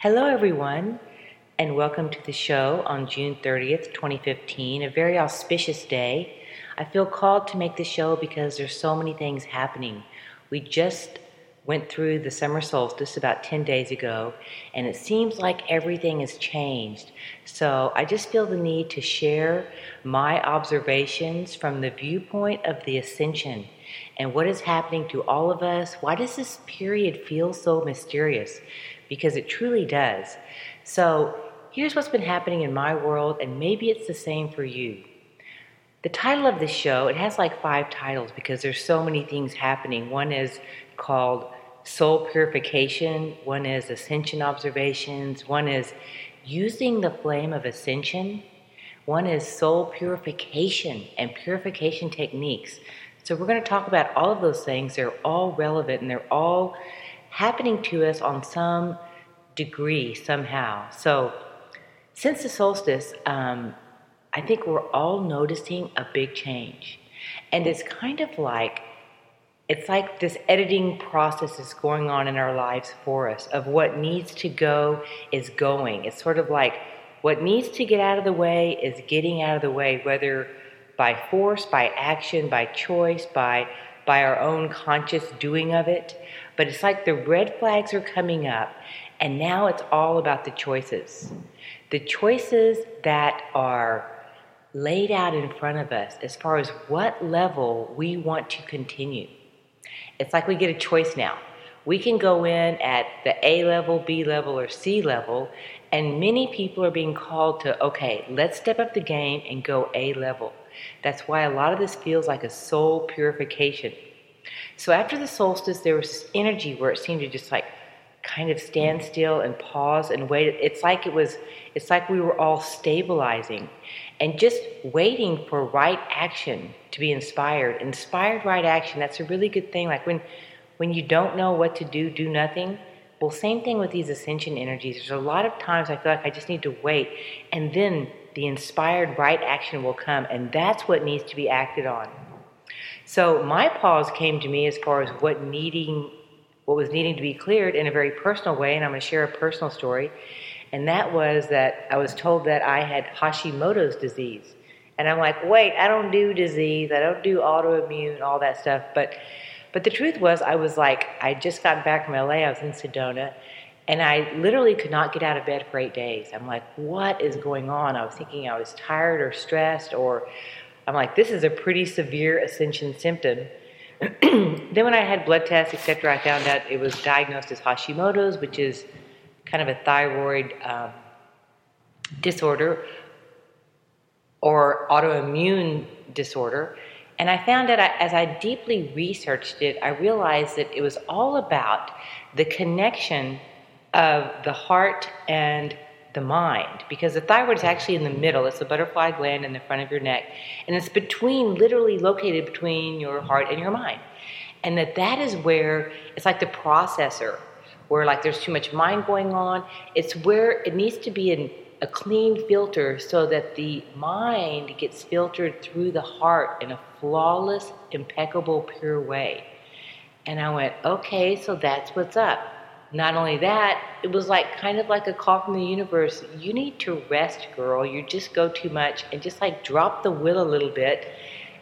Hello, everyone, and welcome to the show on June 30th, 2015, a very auspicious day. I feel called to make the show because there's so many things happening. We just went through the summer solstice about 10 days ago, and it seems like everything has changed. So I just feel the need to share my observations from the viewpoint of the ascension and what is happening to all of us. Why does this period feel so mysterious? Because it truly does. So, here's what's been happening in my world, and maybe it's the same for you. The title of the show, it has like five titles because there's so many things happening. One is called Soul Purification, one is Ascension Observations, one is Using the Flame of Ascension, one is Soul Purification and Purification Techniques. So, we're going to talk about all of those things. They're all relevant and they're all happening to us on some degree somehow. So, since the solstice, um, I think we're all noticing a big change. And it's kind of like it's like this editing process is going on in our lives for us of what needs to go is going. It's sort of like what needs to get out of the way is getting out of the way, whether by force, by action, by choice, by by our own conscious doing of it. But it's like the red flags are coming up, and now it's all about the choices. The choices that are laid out in front of us as far as what level we want to continue. It's like we get a choice now. We can go in at the A level, B level, or C level, and many people are being called to, okay, let's step up the game and go A level. That's why a lot of this feels like a soul purification. So after the solstice, there was energy where it seemed to just like kind of stand still and pause and wait. It's like it was, it's like we were all stabilizing and just waiting for right action to be inspired. Inspired right action, that's a really good thing. Like when, when you don't know what to do, do nothing. Well, same thing with these ascension energies. There's a lot of times I feel like I just need to wait, and then the inspired right action will come, and that's what needs to be acted on. So my pause came to me as far as what needing, what was needing to be cleared in a very personal way, and I'm going to share a personal story. And that was that I was told that I had Hashimoto's disease. And I'm like, wait, I don't do disease, I don't do autoimmune, all that stuff. But but the truth was I was like, I just got back from LA, I was in Sedona, and I literally could not get out of bed for eight days. I'm like, what is going on? I was thinking I was tired or stressed or I'm like, this is a pretty severe ascension symptom. then when I had blood tests, etc., I found out it was diagnosed as Hashimoto's, which is kind of a thyroid um, disorder or autoimmune disorder. And I found out as I deeply researched it, I realized that it was all about the connection of the heart and the mind because the thyroid is actually in the middle. It's the butterfly gland in the front of your neck, and it's between, literally located between your heart and your mind. And that that is where it's like the processor, where like there's too much mind going on. It's where it needs to be in a clean filter so that the mind gets filtered through the heart in a flawless, impeccable, pure way. And I went, okay, so that's what's up. Not only that, it was like kind of like a call from the universe. You need to rest, girl. You just go too much and just like drop the will a little bit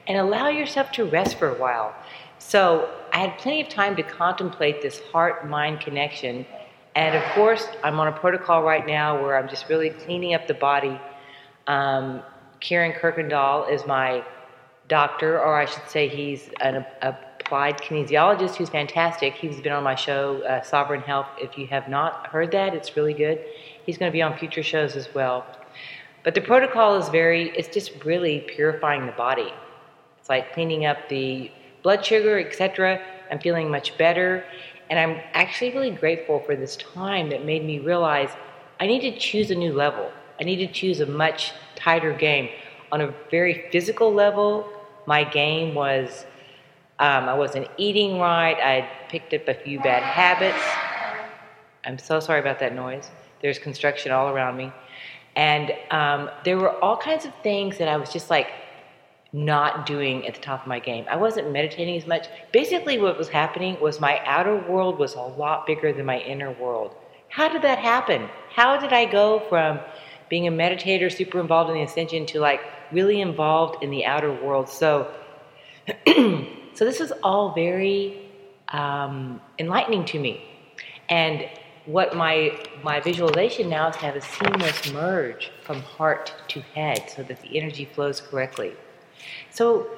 and allow yourself to rest for a while. So I had plenty of time to contemplate this heart mind connection. And of course, I'm on a protocol right now where I'm just really cleaning up the body. Um, Kieran Kirkendall is my doctor, or I should say, he's an, a applied kinesiologist who's fantastic. He's been on my show, uh, Sovereign Health. If you have not heard that, it's really good. He's going to be on future shows as well. But the protocol is very, it's just really purifying the body. It's like cleaning up the blood sugar, etc. I'm feeling much better. And I'm actually really grateful for this time that made me realize I need to choose a new level. I need to choose a much tighter game. On a very physical level, my game was um, I wasn't eating right. I picked up a few bad habits. I'm so sorry about that noise. There's construction all around me. And um, there were all kinds of things that I was just like not doing at the top of my game. I wasn't meditating as much. Basically, what was happening was my outer world was a lot bigger than my inner world. How did that happen? How did I go from being a meditator, super involved in the ascension, to like really involved in the outer world? So, so this is all very um, enlightening to me. And what my my visualization now is to have a seamless merge from heart to head so that the energy flows correctly. So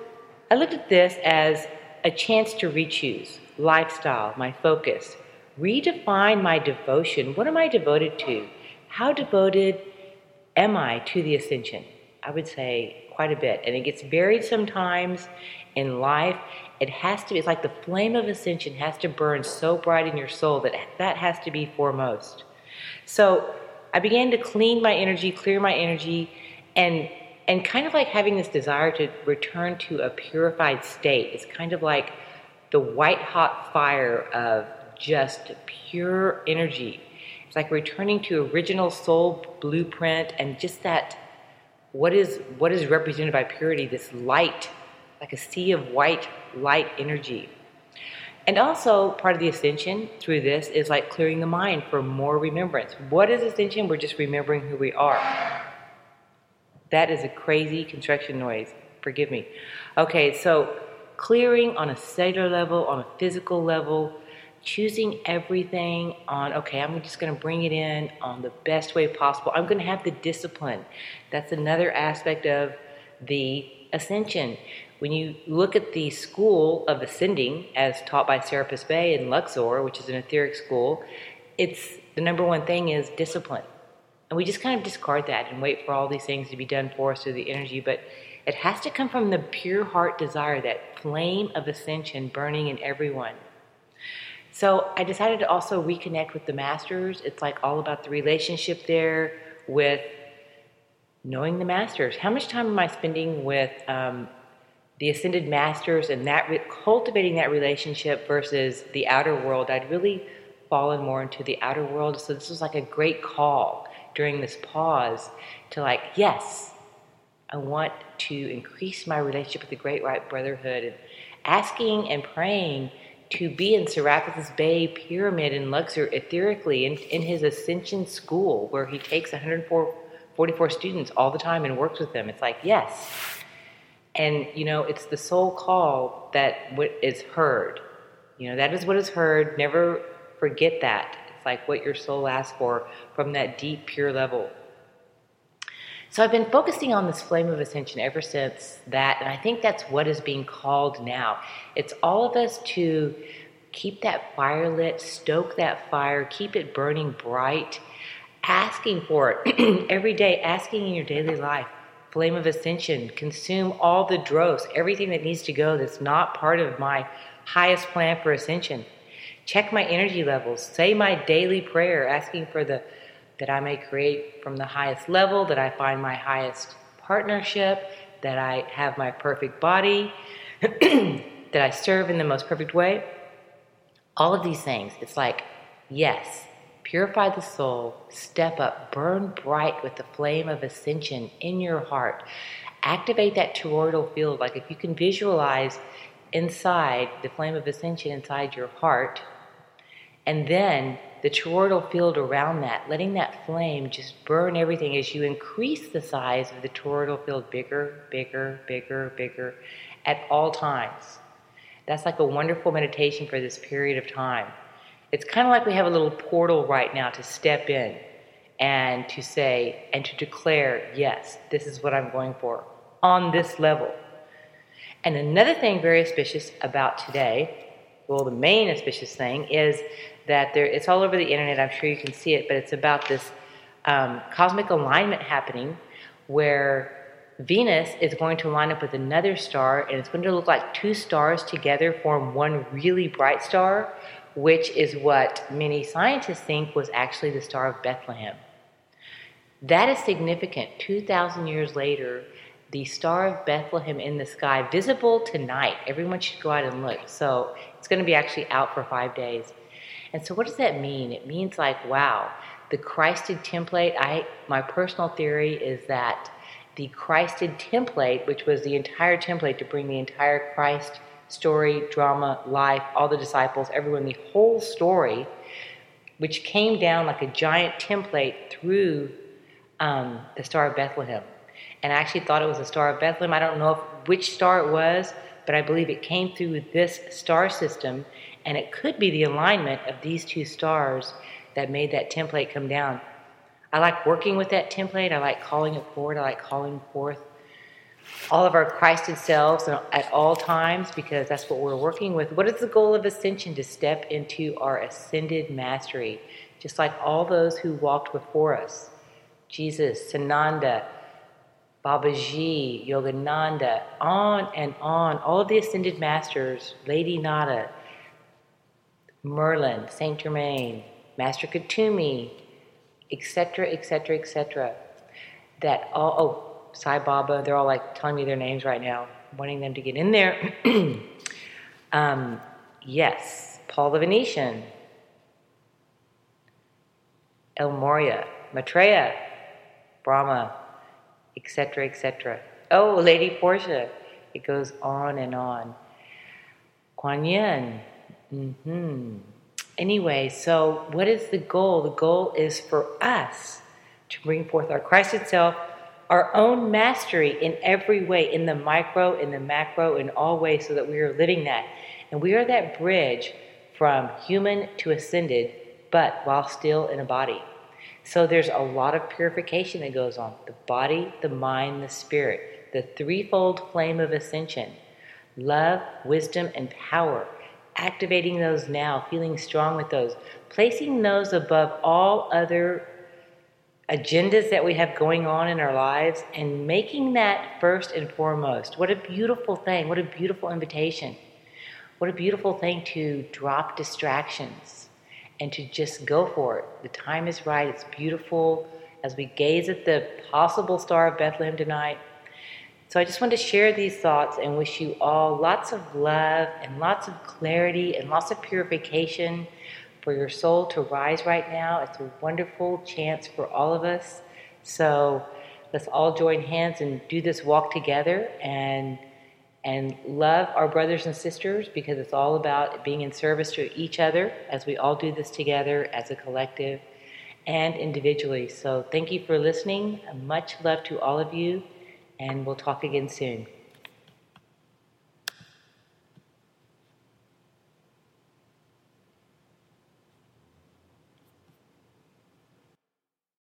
I looked at this as a chance to re-choose lifestyle, my focus, redefine my devotion. What am I devoted to? How devoted am I to the ascension? I would say quite a bit. And it gets buried sometimes in life. It has to be, it's like the flame of ascension has to burn so bright in your soul that that has to be foremost. So I began to clean my energy, clear my energy, and and kind of like having this desire to return to a purified state. It's kind of like the white hot fire of just pure energy. It's like returning to original soul blueprint and just that what is what is represented by purity, this light, like a sea of white light energy. And also part of the ascension through this is like clearing the mind for more remembrance. What is ascension? We're just remembering who we are. That is a crazy construction noise. Forgive me. Okay, so clearing on a cellular level, on a physical level, choosing everything on, okay, I'm just going to bring it in on the best way possible. I'm going to have the discipline. That's another aspect of the ascension. When you look at the school of ascending as taught by Serapis Bey in Luxor, which is an etheric school, it's the number one thing is discipline. And we just kind of discard that and wait for all these things to be done for us through the energy. But it has to come from the pure heart desire, that flame of ascension burning in everyone. So I decided to also reconnect with the masters. It's like all about the relationship there with knowing the masters. How much time am I spending with um, the ascended masters and that re- cultivating that relationship versus the outer world? I'd really fallen more into the outer world. So this was like a great call during this pause to like, yes, I want to increase my relationship with the Great White Brotherhood and asking and praying to be in Serapis Bey Pyramid in Luxor etherically in, in his Ascension School where he takes 144 students all the time and works with them. It's like, yes. And, you know, it's the soul call that is heard. You know, that is what is heard. Never forget that It's like what your soul asks for from that deep, pure level. So I've been focusing on this flame of ascension ever since that, and I think that's what is being called now. It's all of us to keep that fire lit, stoke that fire, keep it burning bright, asking for it every day, asking in your daily life. Flame of ascension, consume all the dross, everything that needs to go that's not part of my highest plan for ascension check my energy levels, say my daily prayer, asking for the that I may create from the highest level, that I find my highest partnership, that I have my perfect body, that I serve in the most perfect way. All of these things, it's like, yes, purify the soul, step up, burn bright with the flame of ascension in your heart. Activate that toroidal field. Like if you can visualize inside the flame of ascension inside your heart, and then the toroidal field around that, letting that flame just burn everything as you increase the size of the toroidal field bigger, bigger, bigger, bigger at all times. That's like a wonderful meditation for this period of time. It's kind of like we have a little portal right now to step in and to say and to declare, yes, this is what I'm going for on this level. And another thing very auspicious about today, well, the main auspicious thing is that there, it's all over the internet. I'm sure you can see it, but it's about this um, cosmic alignment happening where Venus is going to line up with another star, and it's going to look like two stars together form one really bright star, which is what many scientists think was actually the Star of Bethlehem. That is significant. 2,000 years later, the Star of Bethlehem in the sky, visible tonight. Everyone should go out and look. So it's going to be actually out for five days. And so, what does that mean? It means like, wow, the Christed template. I my personal theory is that the Christed template, which was the entire template to bring the entire Christ story, drama, life, all the disciples, everyone, the whole story which came down like a giant template through um, the Star of Bethlehem. And I actually thought it was the Star of Bethlehem. I don't know if, which star it was, but I believe it came through this star system, and it could be the alignment of these two stars that made that template come down. I like working with that template. I like calling it forward. I like calling forth all of our Christed selves at all times because that's what we're working with. What is the goal of ascension? To step into our ascended mastery, just like all those who walked before us Jesus, Sananda, Babaji, Yogananda, on and on. All the ascended masters, Lady Nada, Merlin, Saint Germain, Master Kuthumi, etc., etc., etc. That all, oh, Sai Baba, they're all like telling me their names right now, wanting them to get in there. um, yes, Paul the Venetian, El Morya, Maitreya, Brahma, etc., etc. Oh, Lady Portia. It goes on and on. Kuan Yin. Mm-hmm. Anyway, so what is the goal? The goal is for us to bring forth our Christ itself our own mastery in every way, in the micro, in the macro, in all ways, so that we are living that. And we are that bridge from human to ascended, but while still in a body. So there's a lot of purification that goes on the body, the mind, the spirit, the threefold flame of ascension love, wisdom, and power. Activating those now, feeling strong with those, placing those above all other agendas that we have going on in our lives and making that first and foremost. What a beautiful thing. What a beautiful invitation. What a beautiful thing to drop distractions and to just go for it. The time is right. It's beautiful as we gaze at the possible star of Bethlehem tonight. So I just want to share these thoughts and wish you all lots of love and lots of clarity and lots of purification for your soul to rise right now. It's a wonderful chance for all of us. So let's all join hands and do this walk together and and love our brothers and sisters because it's all about being in service to each other as we all do this together as a collective and individually. So thank you for listening. Much love to all of you and we'll talk again soon.